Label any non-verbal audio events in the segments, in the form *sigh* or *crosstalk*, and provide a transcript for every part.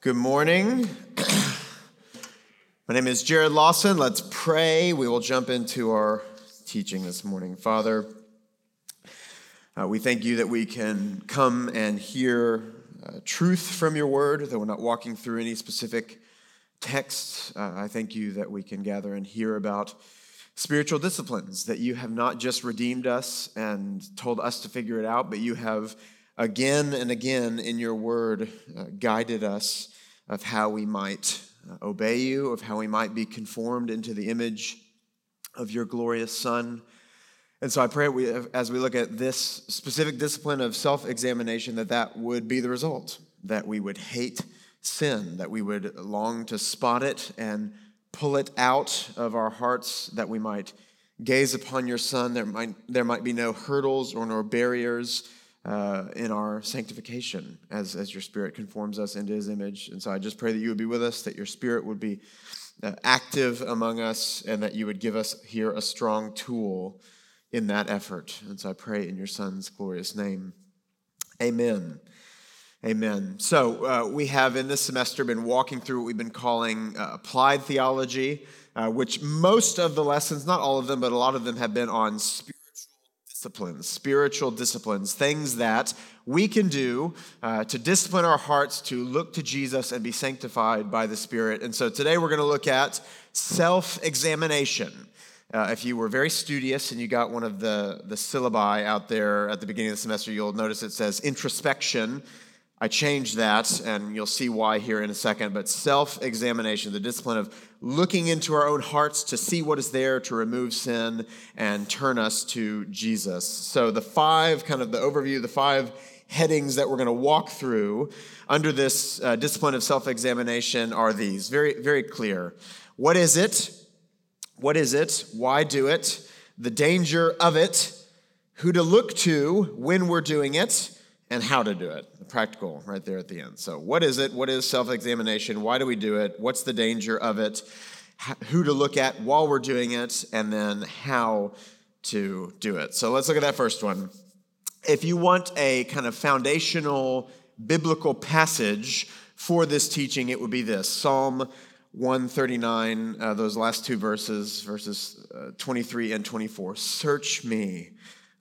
Good morning. My name is Jared Lawson. Let's pray. We will jump into our teaching this morning. Father, uh, we thank you that we can come and hear uh, truth from your word, that we're not walking through any specific text. Uh, I thank you that we can gather and hear about spiritual disciplines, that you have not just redeemed us and told us to figure it out, but you have again and again in your word uh, guided us of how we might uh, obey you, of how we might be conformed into the image of your glorious Son. And so I pray we, as we look at this specific discipline of self examination, that that would be the result, that we would hate sin, that we would long to spot it and pull it out of our hearts, that we might gaze upon your Son. There might, there might be no hurdles or no barriers uh, in our sanctification as, as your spirit conforms us into his image. And so I just pray that you would be with us, that your spirit would be uh, active among us, and that you would give us here a strong tool in that effort. And so I pray in your son's glorious name. Amen. Amen. So uh, we have in this semester been walking through what we've been calling uh, applied theology, uh, which most of the lessons, not all of them, but a lot of them have been on spiritual disciplines, spiritual disciplines, things that we can do uh, to discipline our hearts to look to Jesus and be sanctified by the Spirit. And so today we're going to look at self examination. Uh, if you were very studious and you got one of the, the syllabi out there at the beginning of the semester, you'll notice it says introspection I changed that, and you'll see why here in a second. But self examination, the discipline of looking into our own hearts to see what is there to remove sin and turn us to Jesus. So, the five kind of the overview, the five headings that we're going to walk through under this uh, discipline of self examination are these very, very clear. What is it? What is it? Why do it? The danger of it, who to look to when we're doing it and how to do it. The practical right there at the end. So, what is it? What is self examination? Why do we do it? What's the danger of it? Who to look at while we're doing it? And then how to do it. So, let's look at that first one. If you want a kind of foundational biblical passage for this teaching, it would be this Psalm 139, uh, those last two verses, verses uh, 23 and 24. Search me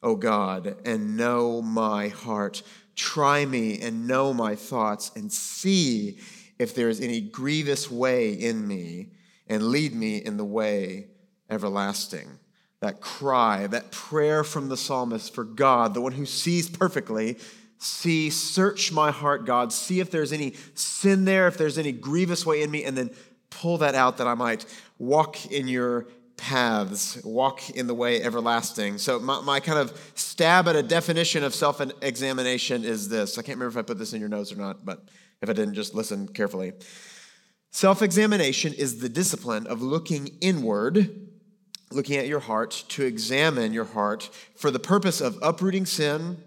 O God, and know my heart. Try me and know my thoughts, and see if there is any grievous way in me, and lead me in the way everlasting. That cry, that prayer from the psalmist for God, the one who sees perfectly, see, search my heart, God, see if there's any sin there, if there's any grievous way in me, and then pull that out that I might walk in your paths, walk in the way everlasting. So, my, my kind of stab at a definition of self examination is this. I can't remember if I put this in your notes or not, but if I didn't, just listen carefully. Self examination is the discipline of looking inward, looking at your heart, to examine your heart for the purpose of uprooting sin,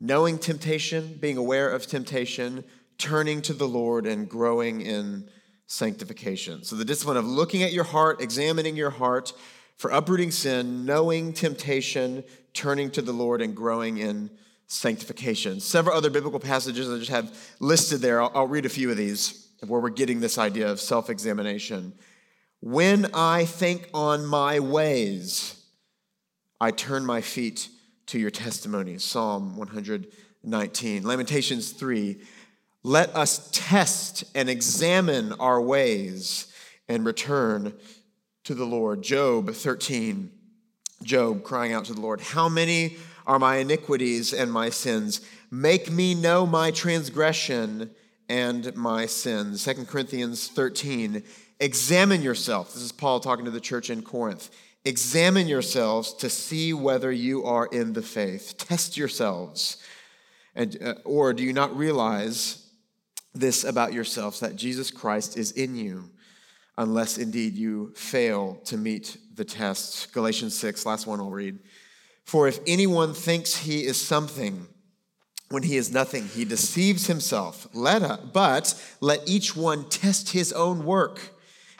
knowing temptation, being aware of temptation, turning to the Lord, and growing in sanctification. So, the discipline of looking at your heart, examining your heart for uprooting sin, knowing temptation, turning to the Lord, and growing in sanctification. Several other biblical passages I just have listed there. I'll, I'll read a few of these where we're getting this idea of self examination. When I think on my ways, I turn my feet to your testimonies. Psalm 119. Lamentations 3. Let us test and examine our ways and return to the Lord. Job 13. Job crying out to the Lord, How many are my iniquities and my sins? Make me know my transgression and my sins. 2 Corinthians 13. Examine yourself. This is Paul talking to the church in Corinth. Examine yourselves to see whether you are in the faith. Test yourselves. And, uh, or do you not realize this about yourselves that Jesus Christ is in you, unless indeed you fail to meet the test. Galatians 6, last one I'll read. For if anyone thinks he is something when he is nothing, he deceives himself. Let a, but let each one test his own work,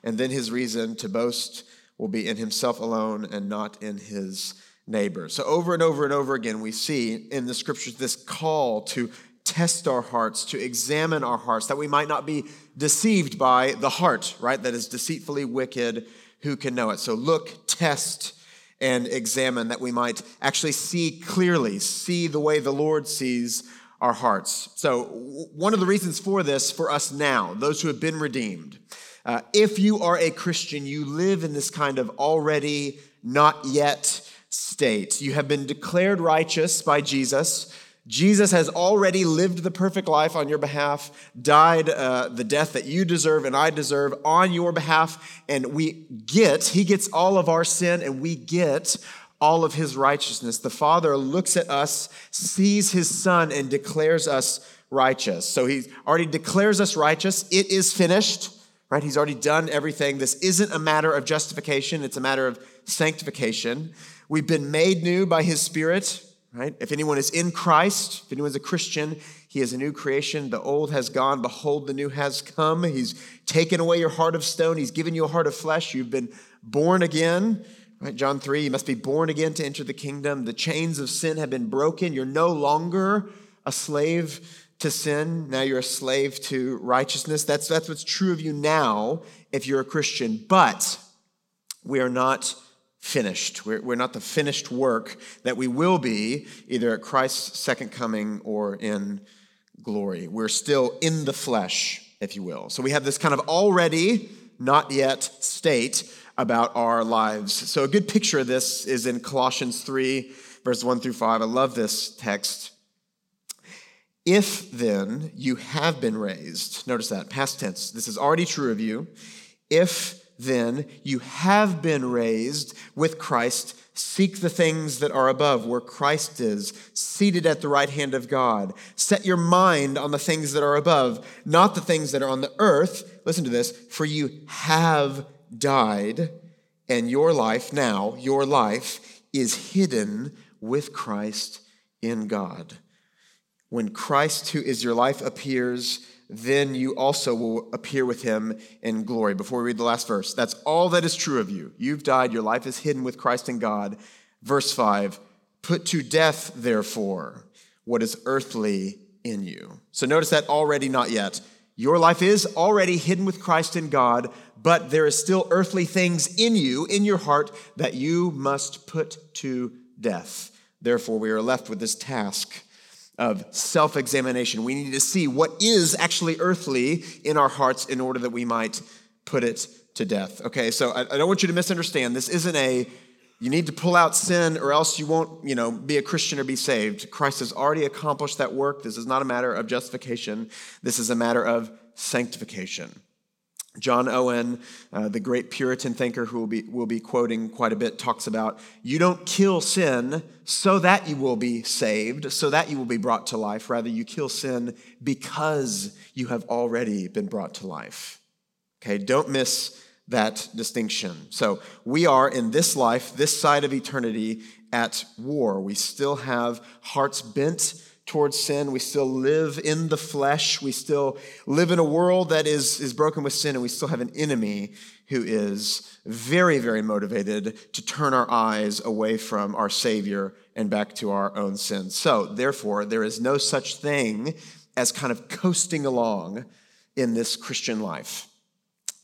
and then his reason to boast will be in himself alone and not in his neighbor. So over and over and over again, we see in the scriptures this call to test our hearts, to examine our hearts, that we might not be deceived by the heart, right? That is deceitfully wicked. Who can know it? So look, test, and examine that we might actually see clearly, see the way the Lord sees our hearts. So, one of the reasons for this for us now, those who have been redeemed, uh, if you are a Christian, you live in this kind of already, not yet state. You have been declared righteous by Jesus. Jesus has already lived the perfect life on your behalf, died uh, the death that you deserve and I deserve on your behalf, and we get, He gets all of our sin, and we get all of His righteousness. The Father looks at us, sees His Son, and declares us righteous. So He already declares us righteous. It is finished, right? He's already done everything. This isn't a matter of justification, it's a matter of sanctification. We've been made new by His Spirit right? If anyone is in Christ, if anyone's a Christian, he is a new creation. The old has gone, behold, the new has come. He's taken away your heart of stone, he's given you a heart of flesh. You've been born again. Right? John 3, you must be born again to enter the kingdom. The chains of sin have been broken. You're no longer a slave to sin. Now you're a slave to righteousness. That's, that's what's true of you now if you're a Christian. But we are not finished. We're, we're not the finished work that we will be either at Christ's second coming or in glory. We're still in the flesh, if you will. So we have this kind of already, not yet state about our lives. So a good picture of this is in Colossians 3, verse 1 through 5. I love this text. If then you have been raised, notice that, past tense, this is already true of you. If then you have been raised with Christ. Seek the things that are above, where Christ is, seated at the right hand of God. Set your mind on the things that are above, not the things that are on the earth. Listen to this for you have died, and your life now, your life, is hidden with Christ in God. When Christ, who is your life, appears, then you also will appear with him in glory. Before we read the last verse, that's all that is true of you. You've died, your life is hidden with Christ in God. Verse 5 Put to death, therefore, what is earthly in you. So notice that already, not yet. Your life is already hidden with Christ in God, but there is still earthly things in you, in your heart, that you must put to death. Therefore, we are left with this task of self examination. We need to see what is actually earthly in our hearts in order that we might put it to death. Okay, so I, I, don't want you to misunderstand. This isn't a you need to pull out sin or else you won't, you know, be a Christian or be saved. Christ has already accomplished that work. This is not a matter of justification. This is a matter of sanctification. John Owen, uh, the great Puritan thinker who we'll be, we'll be quoting quite a bit, talks about you don't kill sin so that you will be saved, so that you will be brought to life. Rather, you kill sin because you have already been brought to life. Okay, don't miss that distinction. So, we are in this life, this side of eternity, at war. We still have hearts bent towards sin. We still live in the flesh. We still live in a world that is, is broken with sin, and we still have an enemy who is very, very motivated to turn our eyes away from our Savior and back to our own sins. So, therefore, there is no such thing as kind of coasting along in this Christian life.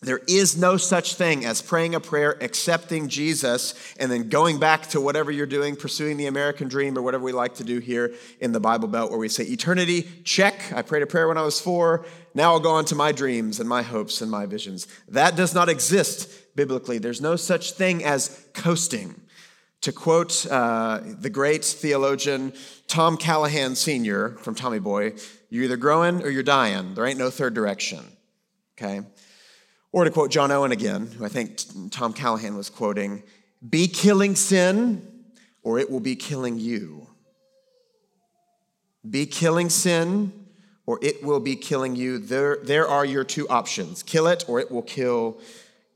There is no such thing as praying a prayer, accepting Jesus, and then going back to whatever you're doing, pursuing the American dream or whatever we like to do here in the Bible Belt, where we say, Eternity, check. I prayed a prayer when I was four. Now I'll go on to my dreams and my hopes and my visions. That does not exist biblically. There's no such thing as coasting. To quote uh, the great theologian Tom Callahan Sr. from Tommy Boy, you're either growing or you're dying. There ain't no third direction. Okay? Or to quote John Owen again, who I think Tom Callahan was quoting, be killing sin or it will be killing you. Be killing sin or it will be killing you. There, there are your two options kill it or it will kill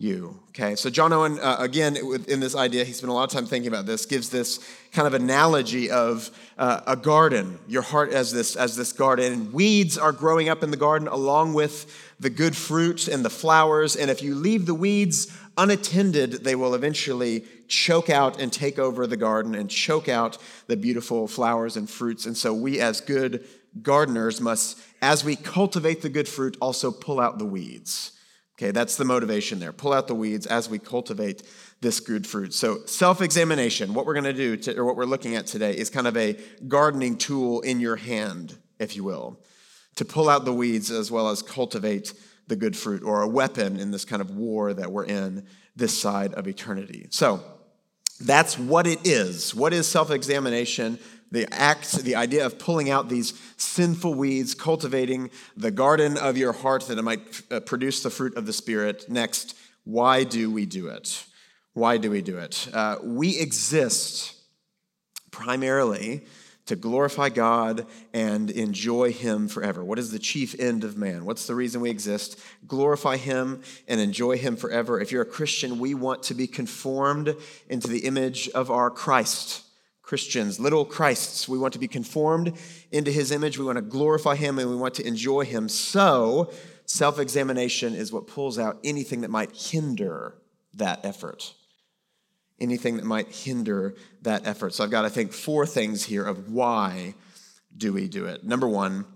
you. Okay, so John Owen, uh, again, in this idea, he spent a lot of time thinking about this, gives this kind of analogy of uh, a garden, your heart as this, as this garden. And weeds are growing up in the garden along with the good fruit and the flowers. And if you leave the weeds unattended, they will eventually choke out and take over the garden and choke out the beautiful flowers and fruits. And so we, as good gardeners must, as we cultivate the good fruit, also pull out the weeds. Okay, that's the motivation there. Pull out the weeds as we cultivate this good fruit. So, self examination, what we're going to do, or what we're looking at today, is kind of a gardening tool in your hand, if you will, to pull out the weeds as well as cultivate the good fruit, or a weapon in this kind of war that we're in this side of eternity. So, that's what it is. What is self examination? The act, the idea of pulling out these sinful weeds, cultivating the garden of your heart that it might uh, produce the fruit of the Spirit. Next, why do we do it? Why do we do it? Uh, we exist primarily to glorify God and enjoy Him forever. What is the chief end of man? What's the reason we exist? Glorify Him and enjoy Him forever. If you're a Christian, we want to be conformed into the image of our Christ. Christians, little Christs. We want to be conformed into his image. We want to glorify him and we want to enjoy him. So, self examination is what pulls out anything that might hinder that effort. Anything that might hinder that effort. So, I've got, I think, four things here of why do we do it. Number one,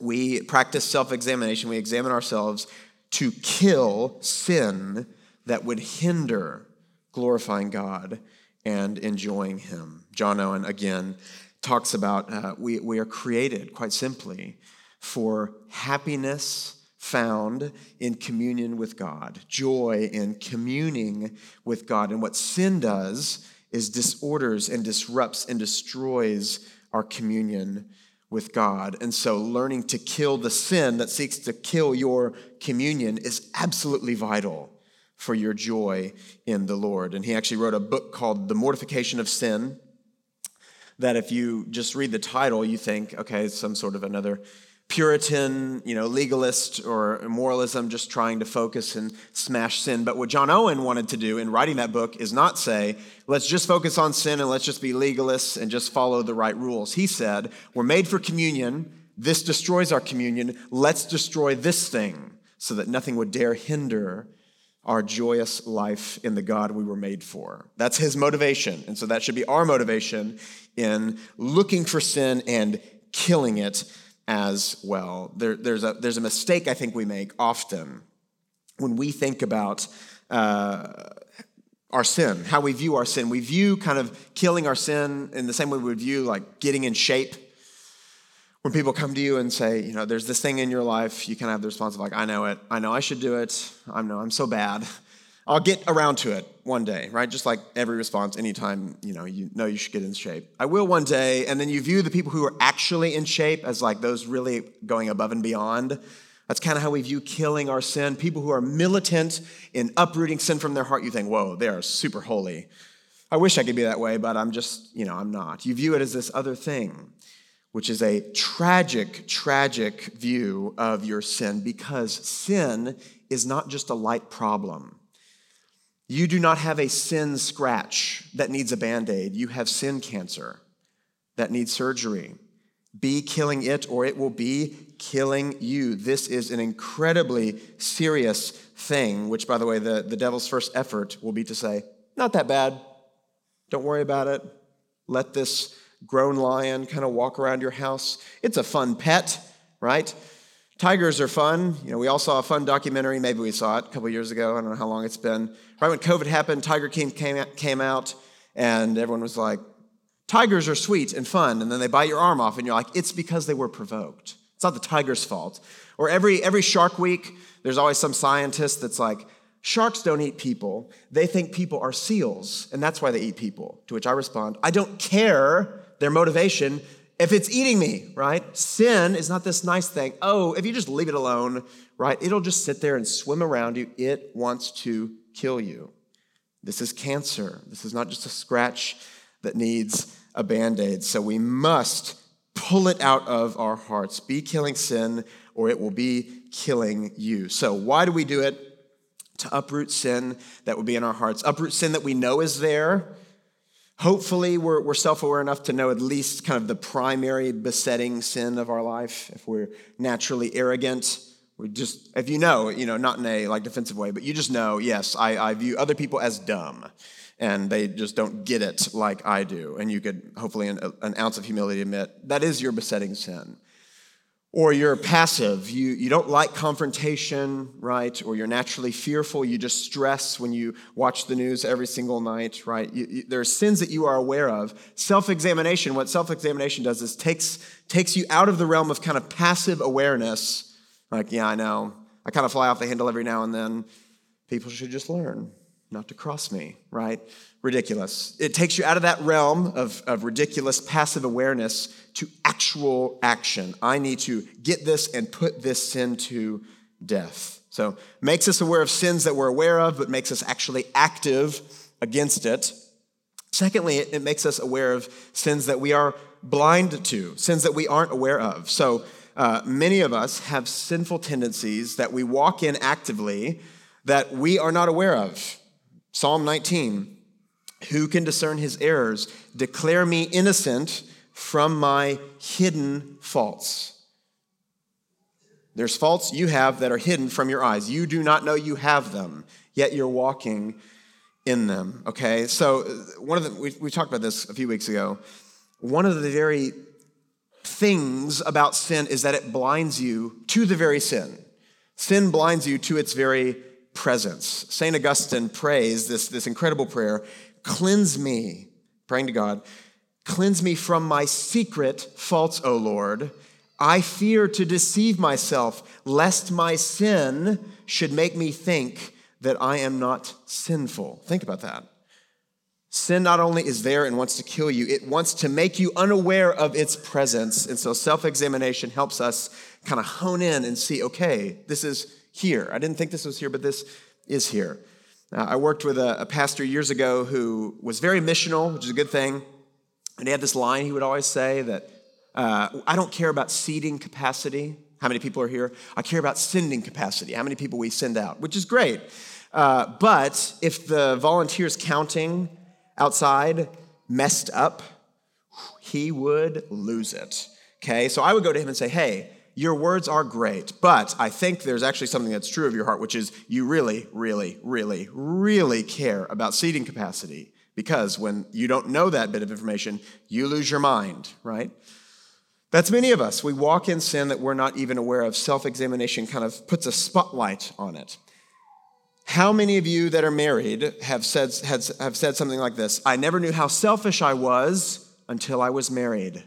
we practice self examination. We examine ourselves to kill sin that would hinder glorifying God and enjoying Him. John Owen, again, talks about uh, we, we are created, quite simply, for happiness found in communion with God, joy in communing with God. And what sin does is disorders and disrupts and destroys our communion with God. And so, learning to kill the sin that seeks to kill your communion is absolutely vital for your joy in the Lord. And he actually wrote a book called The Mortification of Sin. That if you just read the title, you think, okay, it's some sort of another Puritan, you know, legalist or moralism just trying to focus and smash sin. But what John Owen wanted to do in writing that book is not say, let's just focus on sin and let's just be legalists and just follow the right rules. He said, we're made for communion. This destroys our communion. Let's destroy this thing so that nothing would dare hinder our joyous life in the God we were made for. That's his motivation. And so that should be our motivation in looking for sin and killing it as well. There, there's, a, there's a mistake I think we make often when we think about uh, our sin, how we view our sin. We view kind of killing our sin in the same way we would view like getting in shape when people come to you and say, you know, there's this thing in your life, you kind of have the response of like, I know it, I know I should do it, I know I'm so bad. I'll get around to it one day, right? Just like every response, anytime you know you know you should get in shape. I will one day, and then you view the people who are actually in shape as like those really going above and beyond. That's kind of how we view killing our sin. People who are militant in uprooting sin from their heart, you think, whoa, they are super holy. I wish I could be that way, but I'm just, you know, I'm not. You view it as this other thing which is a tragic, tragic view of your sin because sin is not just a light problem. You do not have a sin scratch that needs a band aid. You have sin cancer that needs surgery. Be killing it, or it will be killing you. This is an incredibly serious thing, which, by the way, the, the devil's first effort will be to say, Not that bad. Don't worry about it. Let this grown lion kind of walk around your house. It's a fun pet, right? Tigers are fun. You know, we all saw a fun documentary. Maybe we saw it a couple years ago. I don't know how long it's been. Right when COVID happened, Tiger King came, came out, and everyone was like, Tigers are sweet and fun. And then they bite your arm off, and you're like, it's because they were provoked. It's not the tiger's fault. Or every, every Shark Week, there's always some scientist that's like, Sharks don't eat people. They think people are seals, and that's why they eat people. To which I respond, I don't care their motivation if it's eating me, right? Sin is not this nice thing. Oh, if you just leave it alone, right, it'll just sit there and swim around you. It wants to kill you. This is cancer. This is not just a scratch that needs a band aid. So we must pull it out of our hearts. Be killing sin, or it will be killing you. So, why do we do it? To uproot sin that would be in our hearts, uproot sin that we know is there Hopefully, we're, we're self aware enough to know at least kind of the primary besetting sin of our life. If we're naturally arrogant, we just, if you know, you know, not in a like defensive way, but you just know, yes, I, I view other people as dumb and they just don't get it like I do. And you could hopefully, an, an ounce of humility admit that is your besetting sin. Or you're passive. You, you don't like confrontation, right? Or you're naturally fearful. You just stress when you watch the news every single night, right? You, you, there are sins that you are aware of. Self examination, what self examination does is takes, takes you out of the realm of kind of passive awareness. Like, yeah, I know. I kind of fly off the handle every now and then. People should just learn not to cross me, right? Ridiculous. It takes you out of that realm of, of ridiculous passive awareness to actual action. I need to get this and put this sin to death. So, makes us aware of sins that we're aware of, but makes us actually active against it. Secondly, it makes us aware of sins that we are blind to, sins that we aren't aware of. So, uh, many of us have sinful tendencies that we walk in actively that we are not aware of. Psalm 19 Who can discern his errors? Declare me innocent from my hidden faults. There's faults you have that are hidden from your eyes. You do not know you have them, yet you're walking in them. Okay? So, one of the, we, we talked about this a few weeks ago. One of the very things about sin is that it blinds you to the very sin. Sin blinds you to its very presence. St. Augustine prays this, this incredible prayer Cleanse me, praying to God, cleanse me from my secret faults, O Lord. I fear to deceive myself, lest my sin should make me think that I am not sinful. Think about that. Sin not only is there and wants to kill you, it wants to make you unaware of its presence. And so self examination helps us kind of hone in and see okay, this is here. I didn't think this was here, but this is here. Uh, I worked with a, a, pastor years ago who was very missional, which is a good thing. And he had this line he would always say that uh, I don't care about seating capacity. How many people are here? I care about sending capacity. How many people we send out, which is great. Uh, but if the volunteers counting outside messed up, he would lose it. Okay, so I would go to him and say, Hey, your words are great, but I think there's actually something that's true of your heart, which is you really, really, really, really care about seating capacity. Because when you don't know that bit of information, you lose your mind, right? That's many of us. We walk in sin that we're not even aware of. Self examination kind of puts a spotlight on it. How many of you that are married have said, have said something like this I never knew how selfish I was until I was married?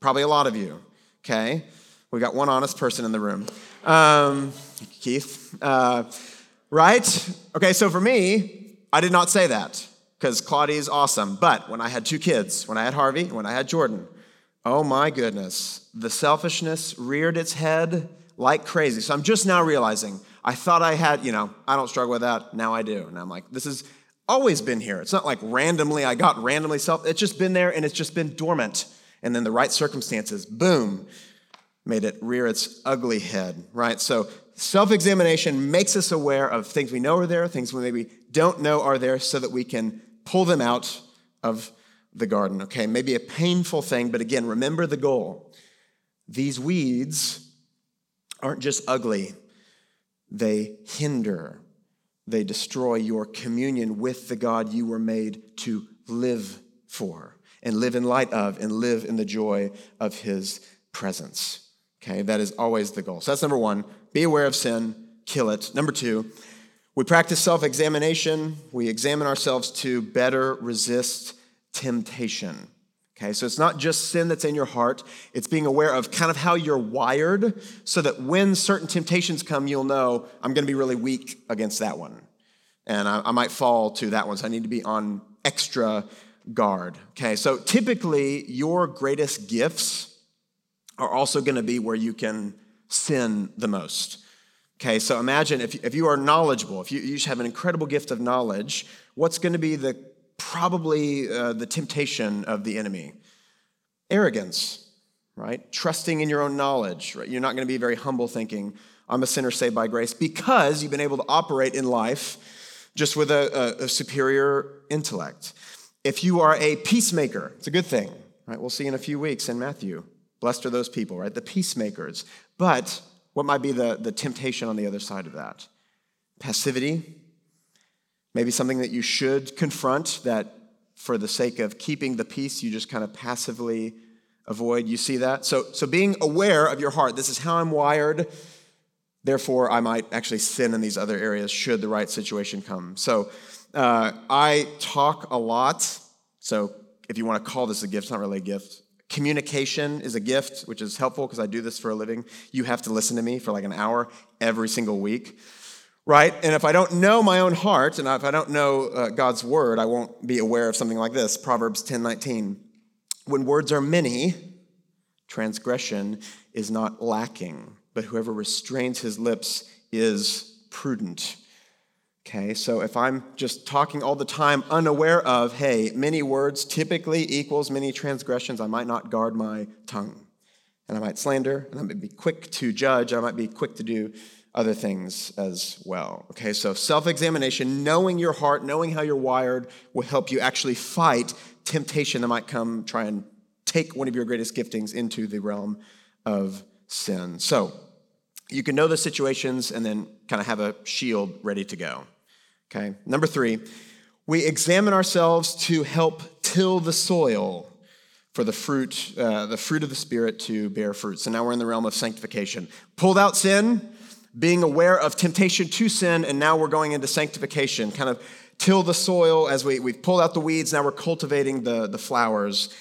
Probably a lot of you, okay? We got one honest person in the room. Um, Keith. Uh, right? Okay, so for me, I did not say that because Claudia is awesome. But when I had two kids, when I had Harvey, when I had Jordan, oh my goodness, the selfishness reared its head like crazy. So I'm just now realizing I thought I had, you know, I don't struggle with that. Now I do. And I'm like, this has always been here. It's not like randomly, I got randomly self. It's just been there and it's just been dormant. And then the right circumstances, boom, made it rear its ugly head, right? So self examination makes us aware of things we know are there, things we maybe don't know are there, so that we can pull them out of the garden, okay? Maybe a painful thing, but again, remember the goal. These weeds aren't just ugly, they hinder, they destroy your communion with the God you were made to live for and live in light of and live in the joy of his presence. Okay, that is always the goal. So that's number one be aware of sin, kill it. Number two, we practice self examination. We examine ourselves to better resist temptation. Okay, so it's not just sin that's in your heart, it's being aware of kind of how you're wired so that when certain temptations come, you'll know I'm going to be really weak against that one. And I, I might fall to that one, so I need to be on extra guard. Okay, so typically your greatest gifts are also going to be where you can sin the most. Okay, so imagine if, if you are knowledgeable, if you, you have an incredible gift of knowledge, what's going to be the probably uh, the temptation of the enemy? Arrogance, right? Trusting in your own knowledge, right? You're not going to be very humble thinking, I'm a sinner saved by grace, because you've been able to operate in life just with a, a, a superior intellect. If you are a peacemaker, it's a good thing, right? We'll see in a few weeks in Matthew. Blessed are those people, right? The peacemakers. But what might be the, the temptation on the other side of that? Passivity. Maybe something that you should confront that for the sake of keeping the peace, you just kind of passively avoid. You see that? So, so being aware of your heart, this is how I'm wired. Therefore, I might actually sin in these other areas should the right situation come. So, uh, I talk a lot. So, if you want to call this a gift, it's not really a gift. Communication is a gift, which is helpful because I do this for a living. You have to listen to me for like an hour every single week, right? And if I don't know my own heart, and if I don't know uh, God's word, I won't be aware of something like this Proverbs 10 19. When words are many, transgression is not lacking, but whoever restrains his lips is prudent. Okay, so if I'm just talking all the time, unaware of, hey, many words typically equals many transgressions, I might not guard my tongue. And I might slander, and I might be quick to judge, I might be quick to do other things as well. Okay, so self examination, knowing your heart, knowing how you're wired, will help you actually fight temptation that might come try and take one of your greatest giftings into the realm of sin. So you can know the situations and then kind of have a shield ready to go. Okay, number three, we examine ourselves to help till the soil for the fruit, uh, the fruit of the Spirit to bear fruit. So now we're in the realm of sanctification. Pulled out sin, being aware of temptation to sin, and now we're going into sanctification, kind of till the soil as we, we've pulled out the weeds, now we're cultivating the, the flowers,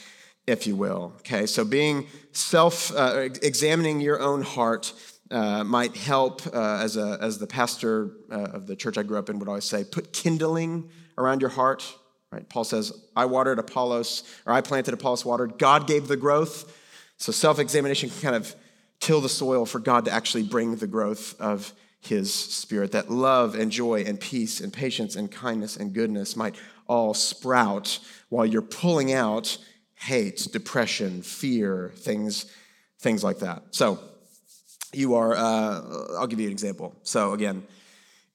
if you will. Okay, so being self, uh, examining your own heart uh, might help uh, as, a, as the pastor uh, of the church I grew up in would always say, put kindling around your heart. Right? Paul says, I watered Apollos, or I planted Apollos watered. God gave the growth. So self examination can kind of till the soil for God to actually bring the growth of his spirit. That love and joy and peace and patience and kindness and goodness might all sprout while you're pulling out hate, depression, fear, things, things like that. So, you are, uh, I'll give you an example. So, again,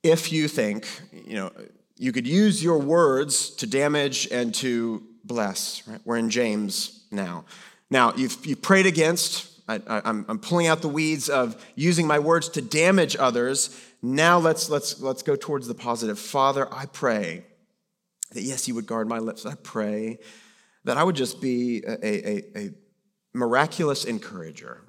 if you think, you know, you could use your words to damage and to bless, right? We're in James now. Now, you've, you've prayed against, I, am pulling out the weeds of using my words to damage others. Now let's, let's, let's go towards the positive. Father, I pray that, yes, you would guard my lips. I pray that I would just be a, a, a miraculous encourager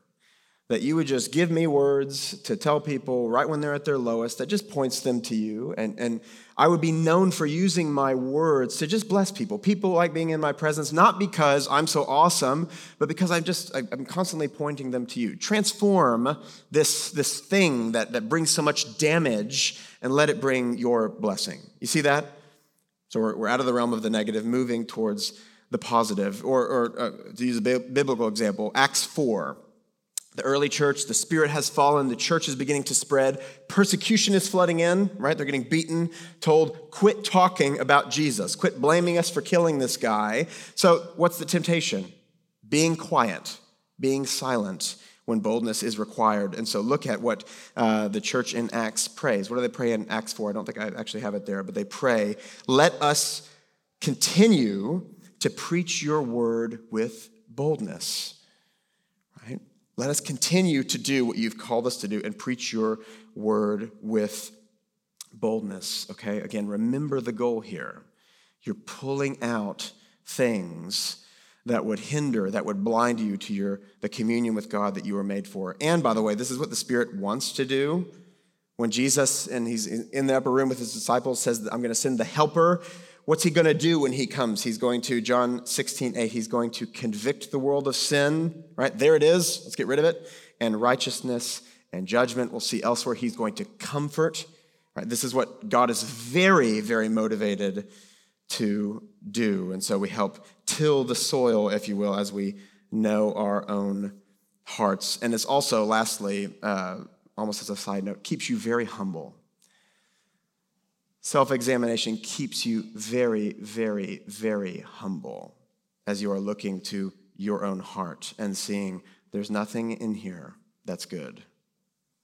that you would just give me words to tell people right when they're at their lowest that just points them to you. And, and I would be known for using my words to just bless people. People like being in my presence, not because I'm so awesome, but because I'm just, I'm constantly pointing them to you. Transform this, this thing that, that brings so much damage and let it bring your blessing. You see that? So we're, we're out of the realm of the negative, moving towards the positive. Or, or uh, to use a biblical example, Acts 4 the early church, the spirit has fallen, the church is beginning to spread, persecution is flooding in, right? They're getting beaten, told, quit talking about Jesus, quit blaming us for killing this guy. So, what's the temptation? Being quiet, being silent when boldness is required. And so, look at what uh, the church in Acts prays. What do they pray in Acts 4? I don't think I actually have it there, but they pray, let us continue to preach your word with boldness. Let us continue to do what you've called us to do and preach your word with boldness. Okay, again, remember the goal here. You're pulling out things that would hinder, that would blind you to your the communion with God that you were made for. And by the way, this is what the Spirit wants to do. When Jesus and he's in the upper room with his disciples says, I'm going to send the helper What's he going to do when he comes? He's going to, John 16, 8, he's going to convict the world of sin, right? There it is. Let's get rid of it. And righteousness and judgment. We'll see elsewhere. He's going to comfort, right? This is what God is very, very motivated to do. And so we help till the soil, if you will, as we know our own hearts. And it's also, lastly, uh, almost as a side note, keeps you very humble. Self examination keeps you very, very, very humble as you are looking to your own heart and seeing there's nothing in here that's good.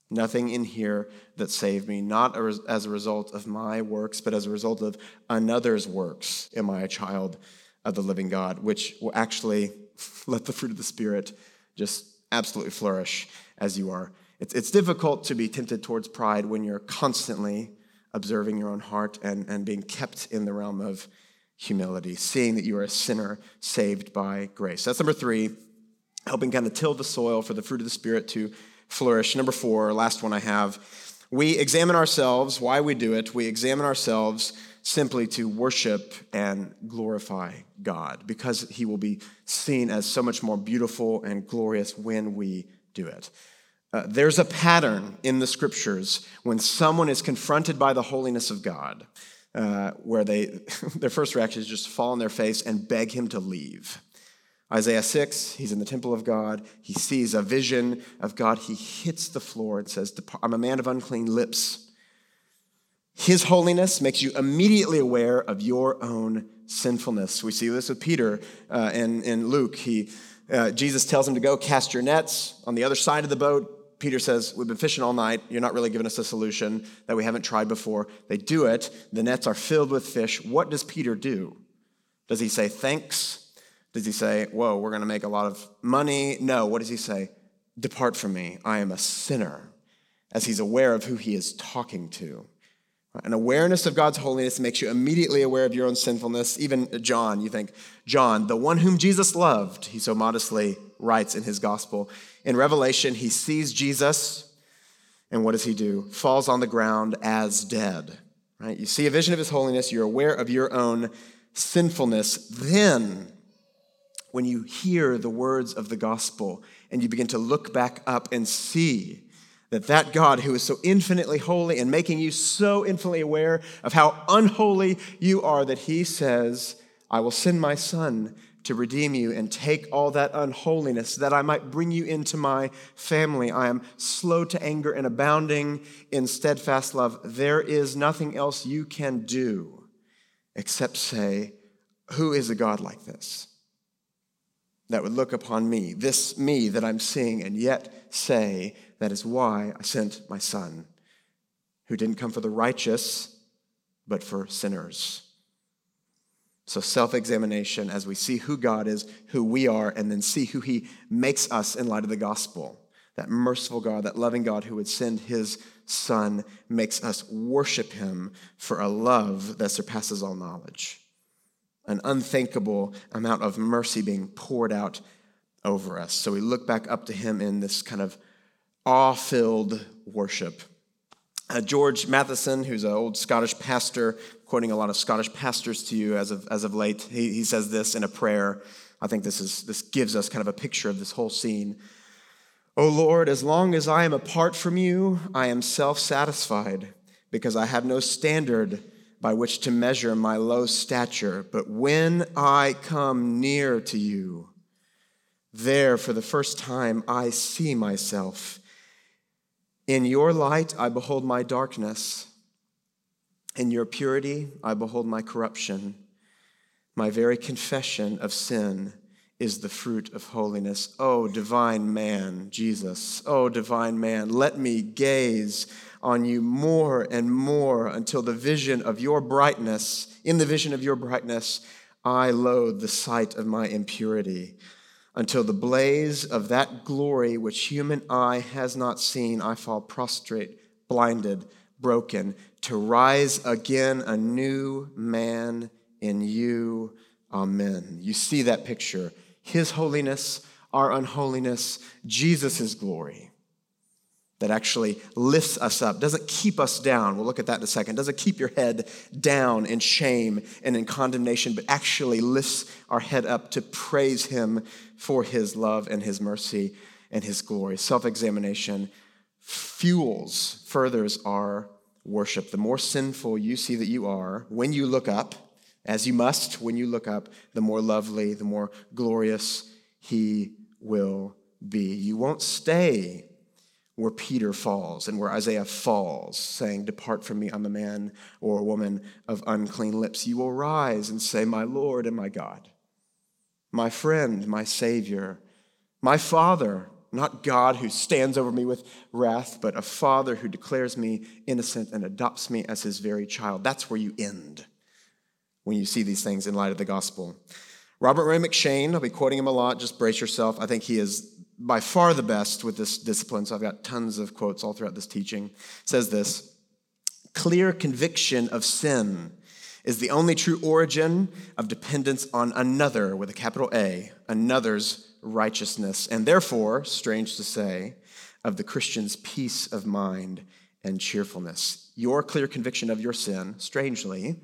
Nothing in here that saved me, not as a result of my works, but as a result of another's works. Am I a child of the living God? Which will actually *laughs* let the fruit of the Spirit just absolutely flourish as you are. It's, it's difficult to be tempted towards pride when you're constantly observing your own heart and, and being kept in the realm of humility, seeing that you are a sinner saved by grace. That's number three. helping kind of till the soil for the fruit of the Spirit to flourish. Number four, last one I have, we examine ourselves, why we do it. We examine ourselves simply to worship and glorify God because he will be seen as so much more beautiful and glorious when we do it. Uh, there's a pattern in the scriptures when someone is confronted by the holiness of God, uh, where they *laughs* their first reaction is just fall on their face and beg him to leave. Isaiah 6, he's in the temple of God. He sees a vision of God. He hits the floor and says, I'm a man of unclean lips. His holiness makes you immediately aware of your own sinfulness. We see this with Peter uh, in, in Luke. He, uh, Jesus tells him to go cast your nets on the other side of the boat. Peter says, We've been fishing all night. You're not really giving us a solution that we haven't tried before. They do it. The nets are filled with fish. What does Peter do? Does he say, Thanks? Does he say, Whoa, we're going to make a lot of money? No. What does he say? Depart from me. I am a sinner, as he's aware of who he is talking to. An awareness of God's holiness makes you immediately aware of your own sinfulness. Even John, you think, John, the one whom Jesus loved, he so modestly writes in his gospel. In Revelation, he sees Jesus, and what does he do? Falls on the ground as dead. Right? You see a vision of his holiness, you're aware of your own sinfulness. Then when you hear the words of the gospel and you begin to look back up and see that that God who is so infinitely holy and making you so infinitely aware of how unholy you are that he says, I will send my son to redeem you and take all that unholiness that I might bring you into my family. I am slow to anger and abounding in steadfast love. There is nothing else you can do except say, Who is a God like this? that would look upon me, this me that I'm seeing, and yet say, That is why I sent my son, who didn't come for the righteous, but for sinners. So, self examination as we see who God is, who we are, and then see who he makes us in light of the gospel. That merciful God, that loving God who would send his son, makes us worship him for a love that surpasses all knowledge an unthinkable amount of mercy being poured out over us. So we look back up to him in this kind of awe filled worship. Uh, George Matheson, who's an old Scottish pastor, quoting a lot of Scottish pastors to you as of, as of late, he, he says this in a prayer. I think this, is, this gives us kind of a picture of this whole scene. O Lord, as long as I am apart from you, I am self satisfied because I have no standard by which to measure my low stature. But when I come near to you, there for the first time I see myself. In your light I behold my darkness. In your purity I behold my corruption. My very confession of sin is the fruit of holiness. Oh, divine man, Jesus. Oh, divine man, let me gaze on you more and more until the vision of your brightness, in the vision of your brightness, I loathe the sight of my impurity. Until the blaze of that glory which human eye has not seen, I fall prostrate, blinded, broken, to rise again a new man in you. Amen. You see that picture. His holiness, our unholiness, Jesus' glory that actually lifts us up, doesn't keep us down. We'll look at that in a second. Doesn't keep your head down in shame and in condemnation, but actually lifts our head up to praise Him for His love and His mercy and His glory. Self examination fuels, furthers our worship. The more sinful you see that you are when you look up, as you must when you look up, the more lovely, the more glorious He will be. You won't stay where Peter falls and where Isaiah falls, saying, Depart from me, I'm a man or a woman of unclean lips. You will rise and say, My Lord and my God, my friend, my Savior, my Father, not God who stands over me with wrath, but a Father who declares me innocent and adopts me as his very child. That's where you end when you see these things in light of the gospel. Robert Murray M'Cheyne, I'll be quoting him a lot, just brace yourself. I think he is by far the best with this discipline, so I've got tons of quotes all throughout this teaching, says this clear conviction of sin is the only true origin of dependence on another with a capital A, another's righteousness, and therefore, strange to say, of the Christian's peace of mind and cheerfulness. Your clear conviction of your sin, strangely,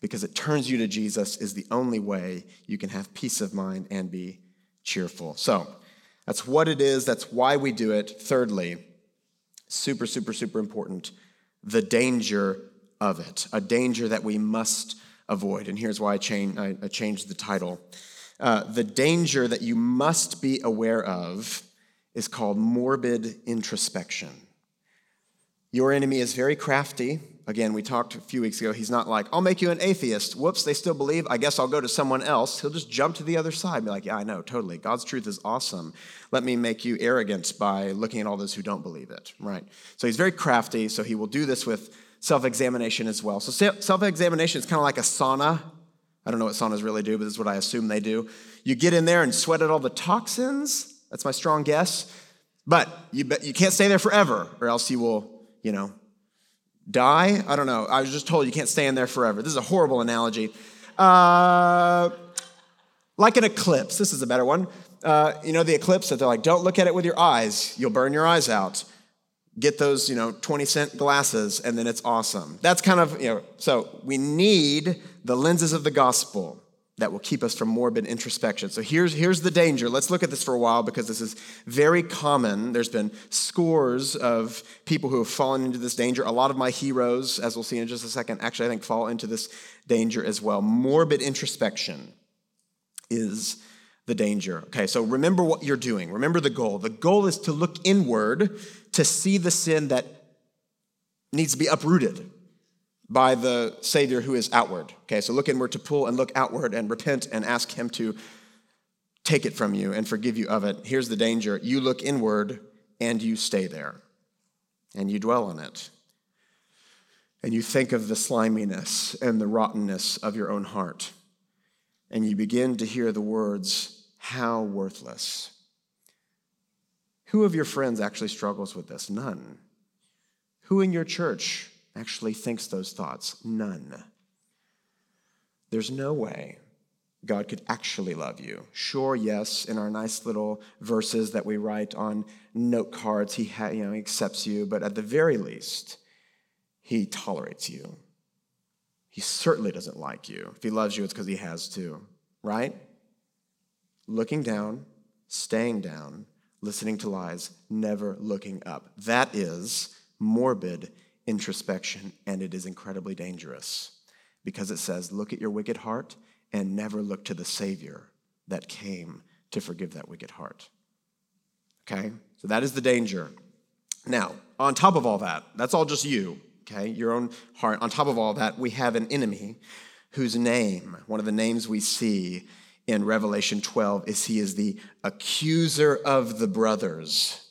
because it turns you to Jesus, is the only way you can have peace of mind and be cheerful. So, that's what it is. That's why we do it. Thirdly, super, super, super important the danger of it, a danger that we must avoid. And here's why I, change, I, changed the title. Uh, the danger that you must be aware of is called morbid introspection. Your enemy is very crafty. Again, we talked a few weeks ago. He's not like, I'll make you an atheist. Whoops, they still believe. I guess I'll go to someone else. He'll just jump to the other side and be like, Yeah, I know, totally. God's truth is awesome. Let me make you arrogant by looking at all those who don't believe it, right? So he's very crafty. So he will do this with self examination as well. So self examination is kind of like a sauna. I don't know what saunas really do, but this is what I assume they do. You get in there and sweat out all the toxins. That's my strong guess. But you, you can't stay there forever, or else you will you know, die. I don't know. I was just told you can't stay in there forever. This is a horrible analogy. Uh, like an eclipse. This is a better one. Uh, you know, the eclipse that they're like, don't look at it with your eyes, you'll burn your eyes out. Get those, you know, 20 cent glasses, and then it's awesome. That's kind of, you know, so we need the lenses of the gospel that will keep us from morbid introspection. So here's, here's the danger. Let's look at this for a while because this is very common. There's been scores of people who have fallen into this danger. A lot of my heroes, as we'll see in just a second, actually, I think fall into this danger as well. Morbid introspection is the danger. Okay, so remember what you're doing. Remember the goal. The goal is to look inward to see the sin that needs to be uprooted by the Savior who is outward. Okay, so look inward to pull and look outward and repent and ask Him to take it from you and forgive you of it. Here's the danger you look inward and you stay there and you dwell on it. And you think of the sliminess and the rottenness of your own heart. And you begin to hear the words, How worthless. Who of your friends actually struggles with this? None. Who in your church actually thinks those thoughts? None. There's no way God could actually love you. Sure, yes, in our nice little verses that we write on note cards, he, ha- you know, he accepts you, but at the very least, he tolerates you. He certainly doesn't like you. If he loves you, it's because he has to, right? Looking down, staying down, listening to lies, never looking up. That is morbid introspection, and it is incredibly dangerous because it says, Look at your wicked heart and never look to the Savior that came to forgive that wicked heart. Okay? So that is the danger. Now, on top of all that, that's all just you, okay? Your own heart. On top of all that, we have an enemy whose name, one of the names we see in Revelation 12, is he is the accuser of the brothers.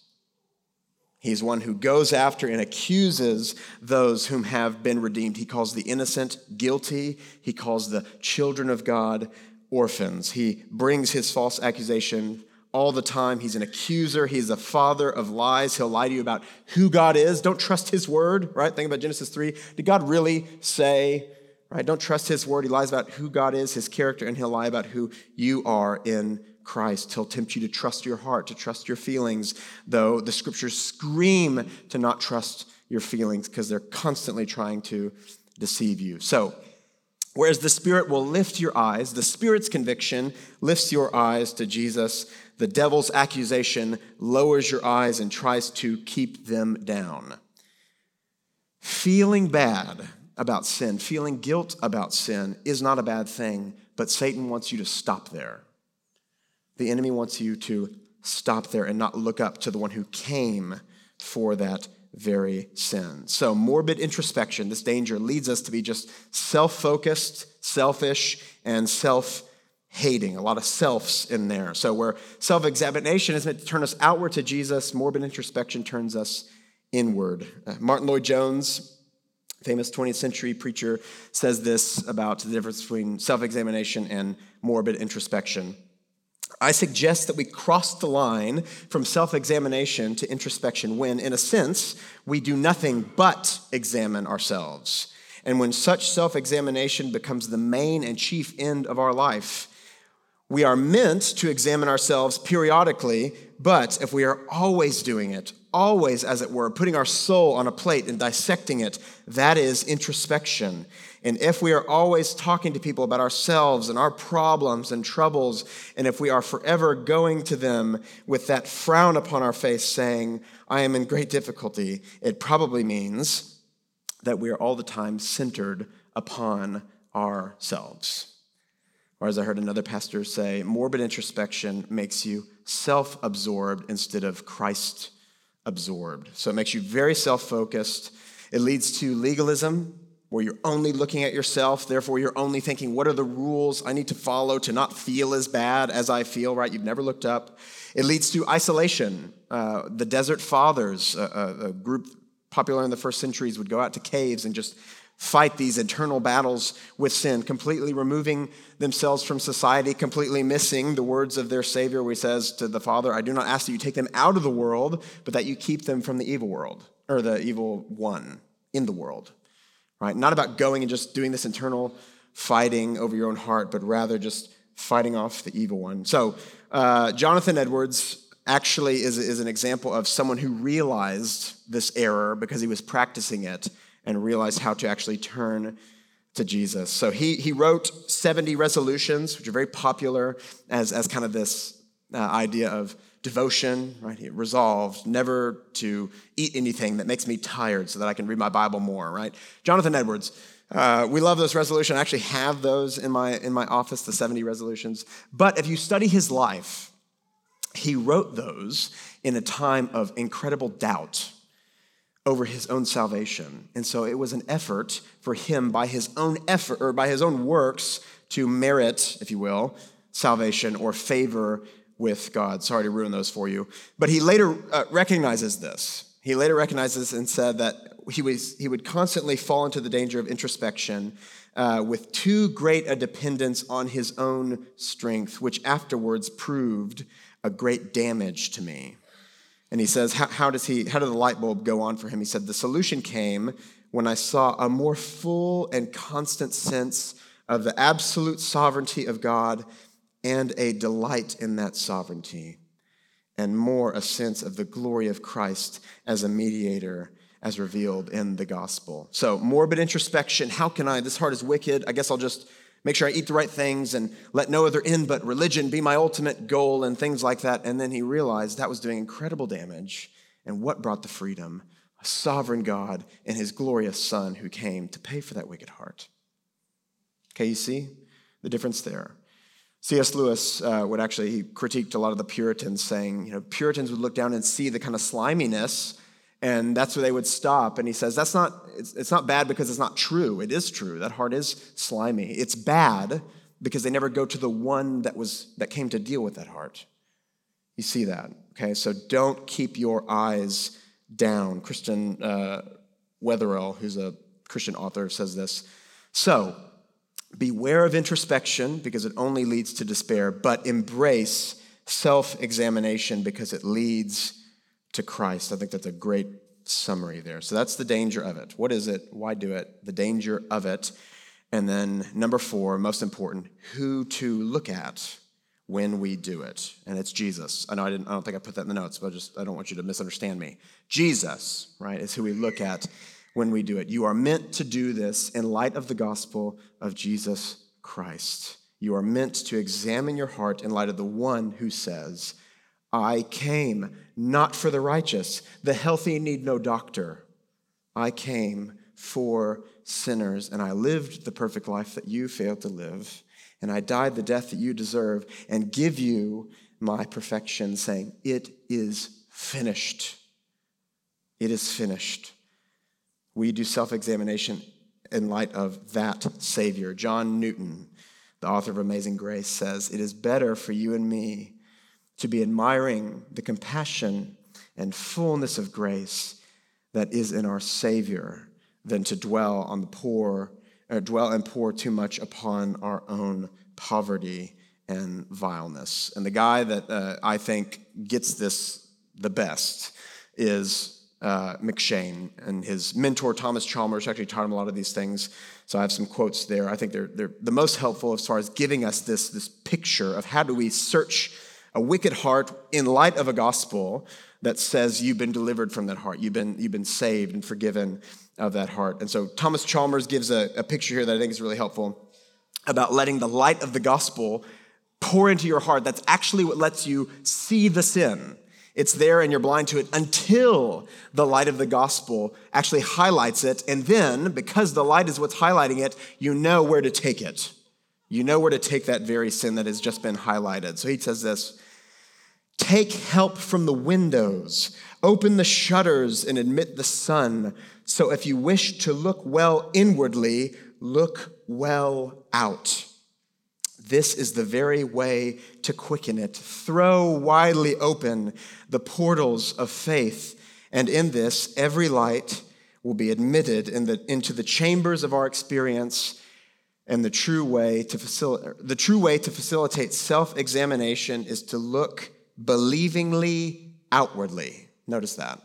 He's one who goes after and accuses those whom have been redeemed. He calls the innocent guilty. He calls the children of God orphans. He brings his false accusation all the time. He's an accuser. He's a father of lies. He'll lie to you about who God is. Don't trust his word, right? Think about Genesis 3. Did God really say, right? Don't trust his word. He lies about who God is, his character, and he'll lie about who you are in Christ. He'll tempt you to trust your heart, to trust your feelings, though the scriptures scream to not trust your feelings because they're constantly trying to deceive you. So, whereas the Spirit will lift your eyes, the Spirit's conviction lifts your eyes to Jesus, the devil's accusation lowers your eyes and tries to keep them down. Feeling bad about sin, feeling guilt about sin is not a bad thing, but Satan wants you to stop there. The enemy wants you to stop there and not look up to the one who came for that very sin. So, morbid introspection, this danger leads us to be just self focused, selfish, and self hating. A lot of selves in there. So, where self examination is meant to turn us outward to Jesus, morbid introspection turns us inward. Uh, Martyn Lloyd-Jones, famous 20th century preacher, says this about the difference between self examination and morbid introspection. I suggest that we cross the line from self examination to introspection when, in a sense, we do nothing but examine ourselves. And when such self examination becomes the main and chief end of our life, We are meant to examine ourselves periodically, but if we are always doing it, always, as it were, putting our soul on a plate and dissecting it, that is introspection. And if we are always talking to people about ourselves and our problems and troubles, and if we are forever going to them with that frown upon our face saying, I am in great difficulty, it probably means that we are all the time centered upon ourselves. Or as I heard another pastor say, morbid introspection makes you self absorbed instead of Christ absorbed. So it makes you very self focused. It leads to legalism, where you're only looking at yourself. Therefore, you're only thinking, what are the rules I need to follow to not feel as bad as I feel, right? You've never looked up. It leads to isolation. Uh, the Desert Fathers, a, a group popular in the first centuries, would go out to caves and just fight these internal battles with sin, completely removing themselves from society, completely missing the words of their Savior, where he says to the Father, I do not ask that you take them out of the world, but that you keep them from the evil world, or the evil one in the world. Right? Not about going and just doing this internal fighting over your own heart, but rather just fighting off the evil one. So, uh, Jonathan Edwards actually is, is an example of someone who realized this error because he was practicing it and realized how to actually turn to Jesus. So he, he wrote 70 resolutions, which are very popular as, as kind of this uh, idea of devotion, right? He resolved never to eat anything that makes me tired so that I can read my Bible more, right? Jonathan Edwards. Uh, we love those resolutions. I actually have those in my, in my office, the 70 resolutions. But if you study his life, he wrote those in a time of incredible doubt over his own salvation. And so it was an effort for him by his own effort or by his own works to merit, if you will, salvation or favor with God. Sorry to ruin those for you. But he later uh, recognizes this. He later recognizes and said that he, was, he would constantly fall into the danger of introspection uh, with too great a dependence on his own strength, which afterwards proved a great damage to me. And he says, how, does he, how did the light bulb go on for him? He said, The solution came when I saw a more full and constant sense of the absolute sovereignty of God and a delight in that sovereignty, and more a sense of the glory of Christ as a mediator as revealed in the gospel. So, morbid introspection how can I? This heart is wicked. I guess I'll just make sure I eat the right things and let no other in but religion be my ultimate goal and things like that. And then he realized that was doing incredible damage. And what brought the freedom? A sovereign God and his glorious Son who came to pay for that wicked heart. Okay, you see the difference there. C.S. Lewis uh, would actually, he critiqued a lot of the Puritans, saying, you know, Puritans would look down and see the kind of sliminess and that's where they would stop and he says that's not it's, it's, not bad because it's not true. It is true. That heart is slimy. It's bad because they never go to the one that was that came to deal with that heart. You see that okay? So don't keep your eyes down. Christian uh, wetherell who's a christian author says this. So beware of introspection because it only leads to despair but embrace self-examination because it leads to Christ. I think that's a great summary there. So that's the danger of it. What is it? Why do it? The danger of it. And then number four, most important, who to look at when we do it. And it's Jesus. I know I didn't I don't think I put that in the notes, but I just I don't want you to misunderstand me. Jesus, right, is who we look at when we do it. You are meant to do this in light of the gospel of Jesus Christ. You are meant to examine your heart in light of the one who says, I came not for the righteous. The healthy need no doctor. I came for sinners, and I lived the perfect life that you failed to live, and I died the death that you deserve, and give you my perfection, saying, It is finished. It is finished. We do self examination in light of that Savior. John Newton, the author of Amazing Grace, says, It is better for you and me to be admiring the compassion and fullness of grace that is in our Savior than to dwell on the poor, uh, dwell and pour too much upon our own poverty and vileness. And the guy that uh, I think gets this the best is uh, M'Cheyne and his mentor Thomas Chalmers actually taught him a lot of these things. So I have some quotes there. I think they're, they're the most helpful as far as giving us this, this picture of how do we search a wicked heart in light of a gospel that says you've been delivered from that heart. You've been, you've been saved and forgiven of that heart. And so Thomas Chalmers gives a, a picture here that I think is really helpful about letting the light of the gospel pour into your heart. That's actually what lets you see the sin. It's there and you're blind to it until the light of the gospel actually highlights it. And then, because the light is what's highlighting it, you know where to take it. You know where to take that very sin that has just been highlighted. So he says this Take help from the windows, open the shutters, and admit the sun. So if you wish to look well inwardly, look well out. This is the very way to quicken it. Throw widely open the portals of faith, and in this, every light will be admitted in the, into the chambers of our experience. And the true way to facilitate the true way to facilitate self-examination is to look believingly outwardly. Notice that.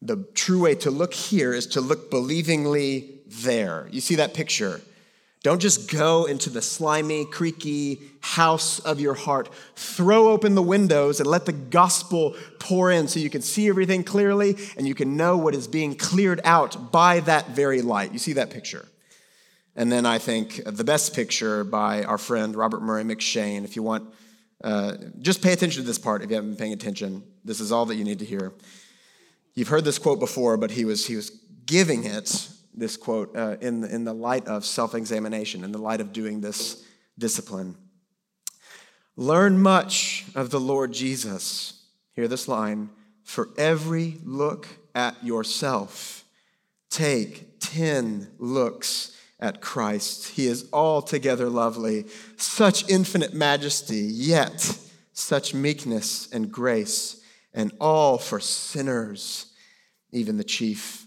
The true way to look here is to look believingly there. You see that picture? Don't just go into the slimy, creaky house of your heart. Throw open the windows and let the gospel pour in so you can see everything clearly and you can know what is being cleared out by that very light. You see that picture? And then I think the best picture by our friend Robert Murray M'Cheyne. If you want, uh, just pay attention to this part if you haven't been paying attention. This is all that you need to hear. You've heard this quote before, but he was, he was giving it this quote uh, in, in the light of self examination, in the light of doing this discipline. Learn much of the Lord Jesus. Hear this line for every look at yourself, take 10 looks at Christ. He is altogether lovely, such infinite majesty, yet such meekness and grace, and all for sinners, even the chief.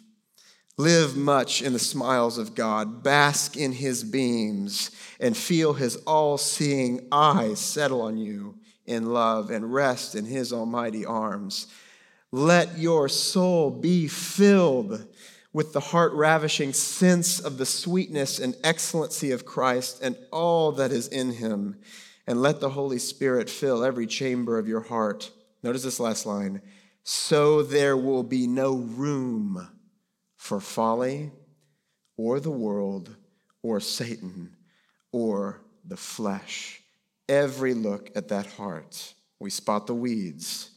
Live much in the smiles of God, bask in his beams, and feel his all seeing eyes settle on you in love and rest in his almighty arms. Let your soul be filled with the heart ravishing sense of the sweetness and excellency of Christ and all that is in him. And let the Holy Spirit fill every chamber of your heart. Notice this last line so there will be no room for folly or the world or Satan or the flesh. Every look at that heart, we spot the weeds.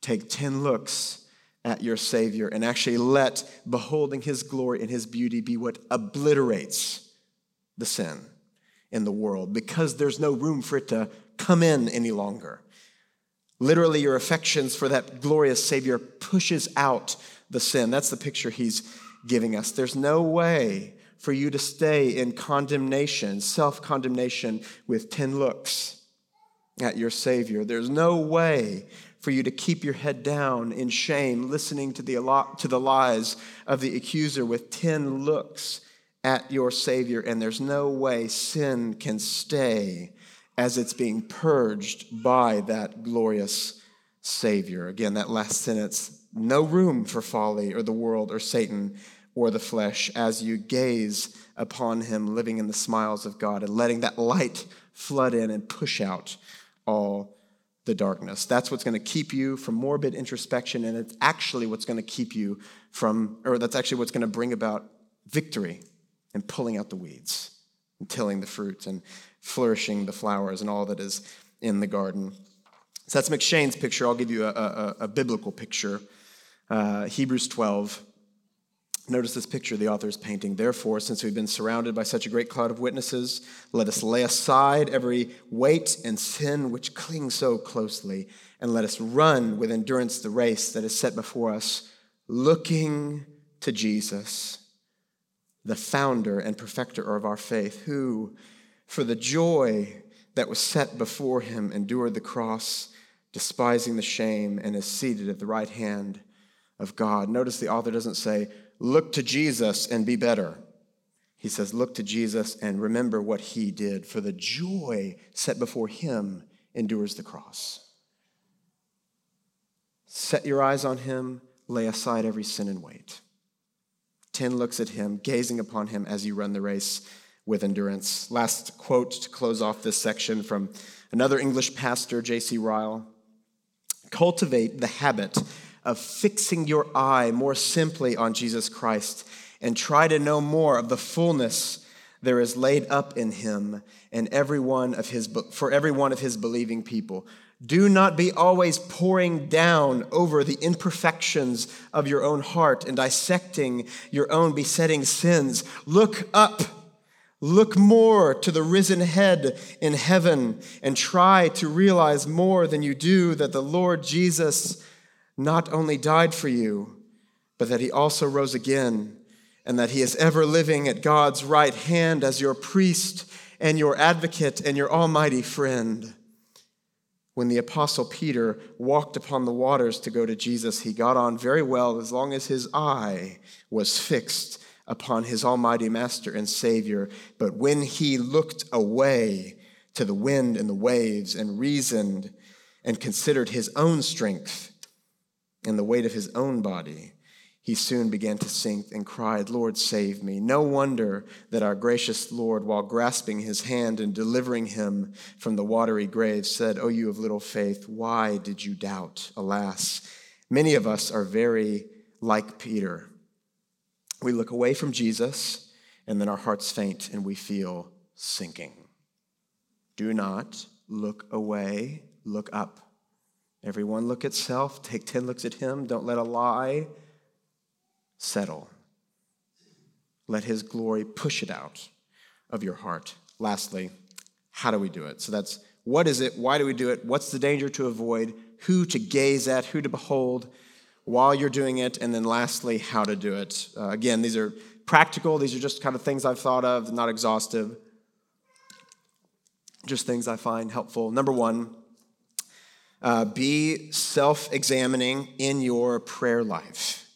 Take 10 looks at your Savior and actually let beholding His glory and His beauty be what obliterates the sin in the world because there's no room for it to come in any longer. Literally, your affections for that glorious Savior pushes out the sin. That's the picture he's giving us. There's no way for you to stay in condemnation, self condemnation, with 10 looks at your Savior. There's no way for you to keep your head down in shame, listening to the, to the lies of the accuser with 10 looks at your Savior. And there's no way sin can stay as it's being purged by that glorious Savior. Again, that last sentence no room for folly or the world or Satan or the flesh as you gaze upon him living in the smiles of God and letting that light flood in and push out all the darkness. That's what's going to keep you from morbid introspection, and it's actually what's going to keep you from, or that's actually what's going to bring about victory and pulling out the weeds and tilling the fruit and flourishing the flowers and all that is in the garden. So that's M'Cheyne's picture. I'll give you a, a, a biblical picture uh, Hebrews 12. Notice this picture the author is painting. Therefore, since we've been surrounded by such a great cloud of witnesses, let us lay aside every weight and sin which clings so closely, and let us run with endurance the race that is set before us, looking to Jesus, the founder and perfecter of our faith, who, for the joy that was set before him, endured the cross, despising the shame, and is seated at the right hand of God. Notice the author doesn't say, look to Jesus and be better. He says, look to Jesus and remember what he did, for the joy set before him endures the cross. Set your eyes on him, lay aside every sin and weight. 10 looks at him, gazing upon him as you run the race with endurance. Last quote to close off this section from another English pastor, J.C. Ryle. Cultivate the habit of fixing your eye more simply on Jesus Christ and try to know more of the fullness there is laid up in him and every one of his for every one of his believing people. Do not be always pouring down over the imperfections of your own heart and dissecting your own besetting sins. Look up. Look more to the risen head in heaven and try to realize more than you do that the Lord Jesus not only died for you, but that he also rose again and that he is ever living at God's right hand as your priest and your advocate and your almighty friend. When the apostle Peter walked upon the waters to go to Jesus, he got on very well as long as his eye was fixed upon his almighty master and savior. But when he looked away to the wind and the waves and reasoned and considered his own strength and the weight of his own body, he soon began to sink and cried, Lord, save me. No wonder that our gracious Lord, while grasping his hand and delivering him from the watery grave, said, O you of little faith, why did you doubt? Alas, many of us are very like Peter. We look away from Jesus, and then our hearts faint and we feel sinking. Do not look away, look up. Everyone look at self, take 10 looks at him. Don't let a lie settle. Let his glory push it out of your heart. Lastly, how do we do it? So that's what is it? Why do we do it? What's the danger to avoid? Who to gaze at? Who to behold while you're doing it? And then lastly, how to do it. Uh, again, these are practical. These are just kind of things I've thought of, not exhaustive. Just things I find helpful. Number one, uh, be self examining in your prayer life.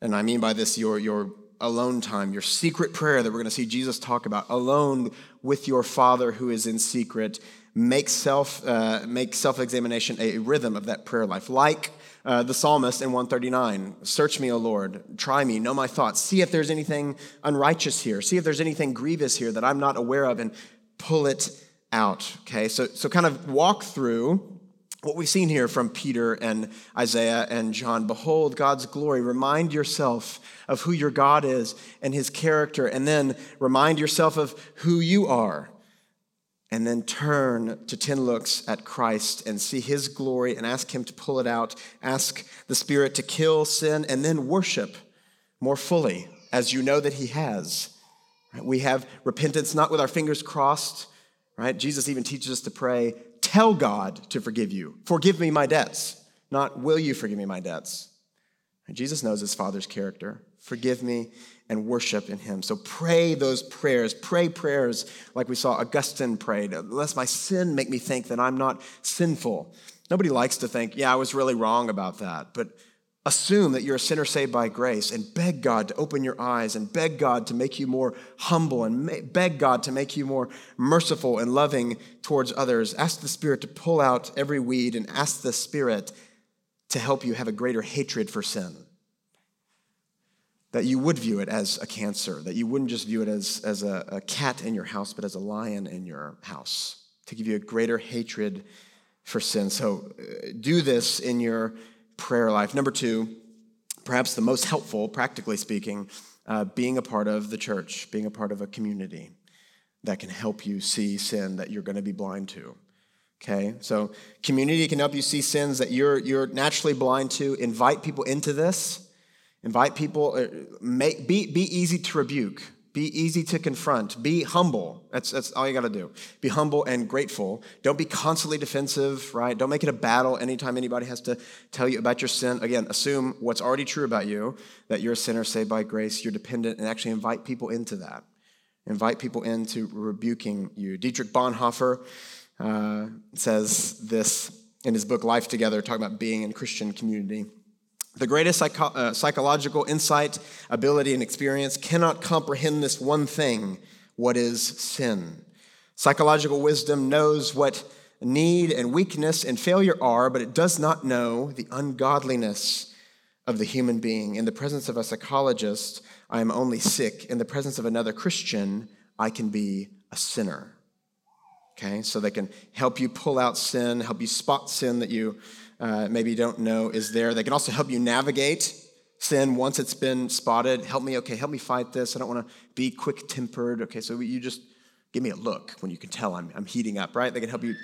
And I mean by this your, your alone time, your secret prayer that we're going to see Jesus talk about, alone with your Father who is in secret. Make self uh, make self examination a rhythm of that prayer life, like uh, the psalmist in 139. Search me, O Lord, try me, know my thoughts, see if there's anything unrighteous here, see if there's anything grievous here that I'm not aware of, and pull it out. Okay, so so kind of walk through what we've seen here from Peter and Isaiah and John. Behold God's glory. Remind yourself of who your God is and his character, and then remind yourself of who you are. And then turn to 10 looks at Christ and see his glory and ask him to pull it out. Ask the Spirit to kill sin and then worship more fully as you know that he has. We have repentance not with our fingers crossed, right? Jesus even teaches us to pray Tell God to forgive you. Forgive me my debts, not will you forgive me my debts. And Jesus knows his Father's character. Forgive me and worship in him. So pray those prayers. Pray prayers like we saw Augustine prayed. Lest my sin make me think that I'm not sinful. Nobody likes to think, yeah, I was really wrong about that. But assume that you're a sinner saved by grace and beg God to open your eyes and beg God to make you more humble and beg God to make you more merciful and loving towards others. Ask the Spirit to pull out every weed and ask the Spirit to help you have a greater hatred for sin. That you would view it as a cancer, that you wouldn't just view it as, as a, a cat in your house, but as a lion in your house, to give you a greater hatred for sin. So uh, do this in your prayer life. Number two, perhaps the most helpful, practically speaking, uh, being a part of the church, being a part of a community that can help you see sin that you're going to be blind to. Okay, so community can help you see sins that you're, you're naturally blind to. Invite people into this. Invite people, uh, make, be, be easy to rebuke. Be easy to confront. Be humble. That's, that's all you got to do. Be humble and grateful. Don't be constantly defensive, right? Don't make it a battle anytime anybody has to tell you about your sin. Again, assume what's already true about you that you're a sinner saved by grace, you're dependent, and actually invite people into that. Invite people into rebuking you. Dietrich Bonhoeffer uh, says this in his book Life Together, talking about being in Christian community. The greatest psycho- uh, psychological insight, ability, and experience cannot comprehend this one thing what is sin. Psychological wisdom knows what need and weakness and failure are, but it does not know the ungodliness of the human being. In the presence of a psychologist, I am only sick. In the presence of another Christian, I can be a sinner. Okay, so they can help you pull out sin, help you spot sin that you uh, maybe don't know is there. They can also help you navigate sin once it's been spotted. Help me, okay, help me fight this. I don't want to be quick tempered. Okay, so you just give me a look when you can tell I'm, I'm heating up, right? They can help you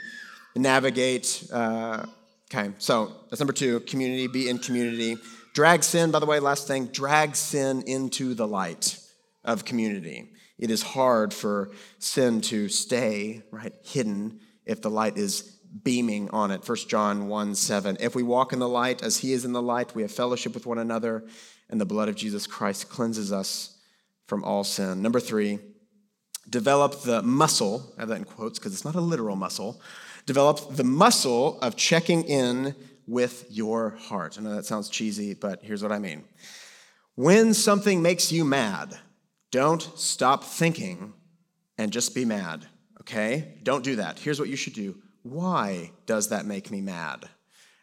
navigate. Uh, okay, so that's number two community, be in community. Drag sin, by the way, last thing, drag sin into the light of community. It is hard for sin to stay, right, hidden if the light is beaming on it. 1 John 1 7. If we walk in the light as he is in the light, we have fellowship with one another, and the blood of Jesus Christ cleanses us from all sin. Number three, develop the muscle, I have that in quotes because it's not a literal muscle, develop the muscle of checking in with your heart. I know that sounds cheesy, but here's what I mean. When something makes you mad, don't stop thinking and just be mad, okay? Don't do that. Here's what you should do why does that make me mad?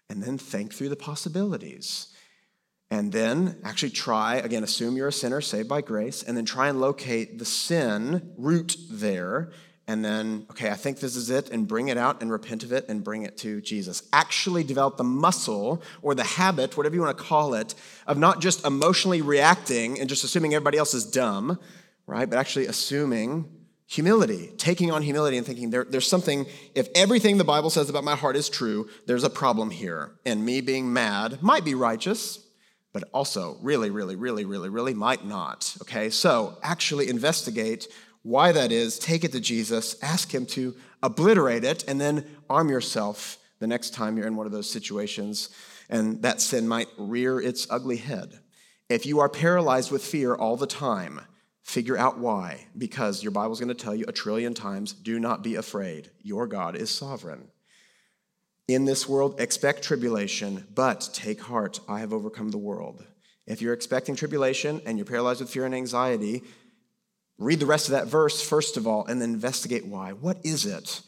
And then think through the possibilities. And then actually try, again, assume you're a sinner saved by grace, and then try and locate the sin root there. And then, okay, I think this is it, and bring it out and repent of it and bring it to Jesus. Actually develop the muscle or the habit, whatever you want to call it, of not just emotionally reacting and just assuming everybody else is dumb, right? But actually assuming humility, taking on humility and thinking there, there's something, if everything the Bible says about my heart is true, there's a problem here. And me being mad might be righteous, but also really, really, really, really, really might not. Okay, so actually investigate why that is, take it to Jesus, ask Him to obliterate it, and then arm yourself the next time you're in one of those situations and that sin might rear its ugly head. If you are paralyzed with fear all the time, Figure out why, because your Bible's going to tell you a trillion times do not be afraid. Your God is sovereign. In this world, expect tribulation, but take heart. I have overcome the world. If you're expecting tribulation and you're paralyzed with fear and anxiety, read the rest of that verse first of all and then investigate why. What is it?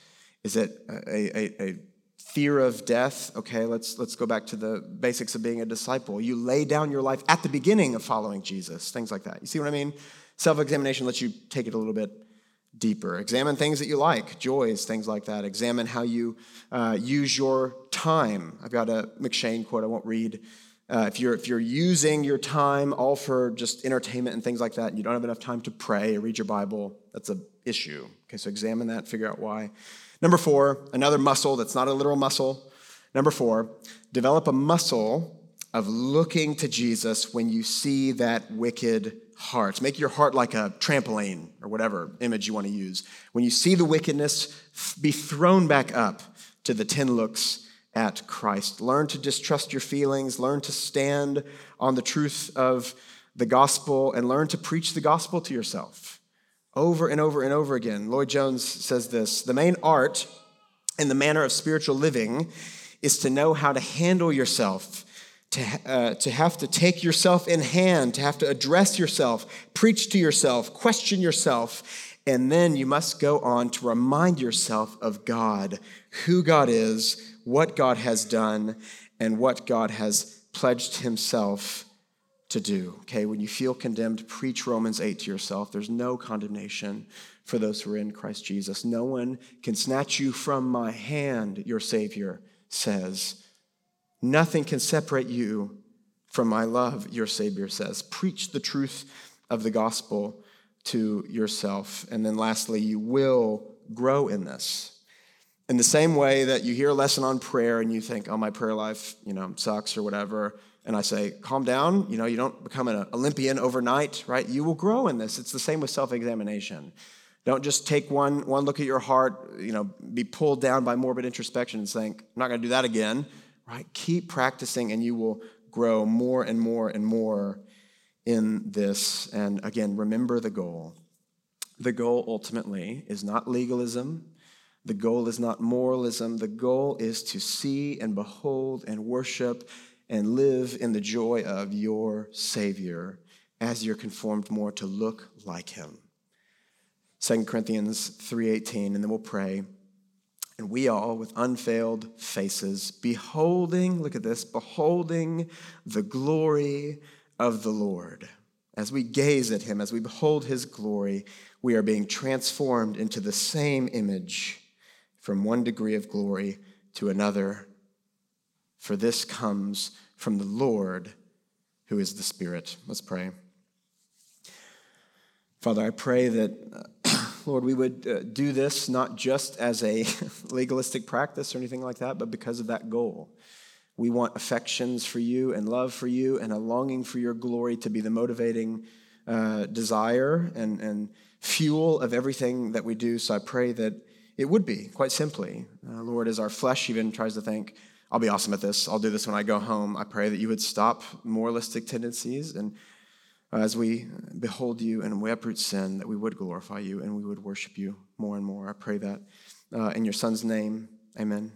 Is it a, a, a fear of death? Okay, let's, let's go back to the basics of being a disciple. You lay down your life at the beginning of following Jesus, things like that. You see what I mean? Self examination lets you take it a little bit deeper. Examine things that you like, joys, things like that. Examine how you uh, use your time. I've got a M'Cheyne quote I won't read. Uh, if, you're, if you're using your time all for just entertainment and things like that, and you don't have enough time to pray or read your Bible, that's an issue. Okay, so examine that, figure out why. Number four, another muscle that's not a literal muscle. Number four, develop a muscle of looking to Jesus when you see that wicked heart. Make your heart like a trampoline or whatever image you want to use. When you see the wickedness, be thrown back up to the 10 looks at Christ. Learn to distrust your feelings, learn to stand on the truth of the gospel, and learn to preach the gospel to yourself over and over and over again. Lloyd Jones says this The main art in the manner of spiritual living is to know how to handle yourself to, uh, to have to take yourself in hand, to have to address yourself, preach to yourself, question yourself, and then you must go on to remind yourself of God, who God is, what God has done, and what God has pledged Himself to do. Okay, when you feel condemned, preach Romans 8 to yourself. There's no condemnation for those who are in Christ Jesus. No one can snatch you from my hand, your Savior says. Nothing can separate you from my love, your Savior says. Preach the truth of the gospel to yourself. And then lastly, you will grow in this. In the same way that you hear a lesson on prayer and you think, oh, my prayer life, you know, sucks or whatever. And I say, calm down. You know, you don't become an Olympian overnight, right? You will grow in this. It's the same with self examination. Don't just take one, one look at your heart, you know, be pulled down by morbid introspection and think, I'm not going to do that again right? Keep practicing and you will grow more and more and more in this. And again, remember the goal. The goal ultimately is not legalism. The goal is not moralism. The goal is to see and behold and worship and live in the joy of your Savior as you're conformed more to look like him. 2 Corinthians 3:18 and then we'll pray And we all, with unveiled faces, beholding, look at this, beholding the glory of the Lord. As we gaze at him, as we behold his glory, we are being transformed into the same image from one degree of glory to another. For this comes from the Lord who is the Spirit. Let's pray. Father, I pray that, *clears throat* Lord, we would uh, do this not just as a *laughs* legalistic practice or anything like that, but because of that goal. We want affections for you and love for you and a longing for your glory to be the motivating uh, desire and, and fuel of everything that we do. So I pray that it would be, quite simply. Uh, Lord, as our flesh even tries to think, I'll be awesome at this, I'll do this when I go home, I pray that you would stop moralistic tendencies and as we behold you and we uproot sin, that we would glorify you and we would worship you more and more. I pray that uh, in your son's name, amen.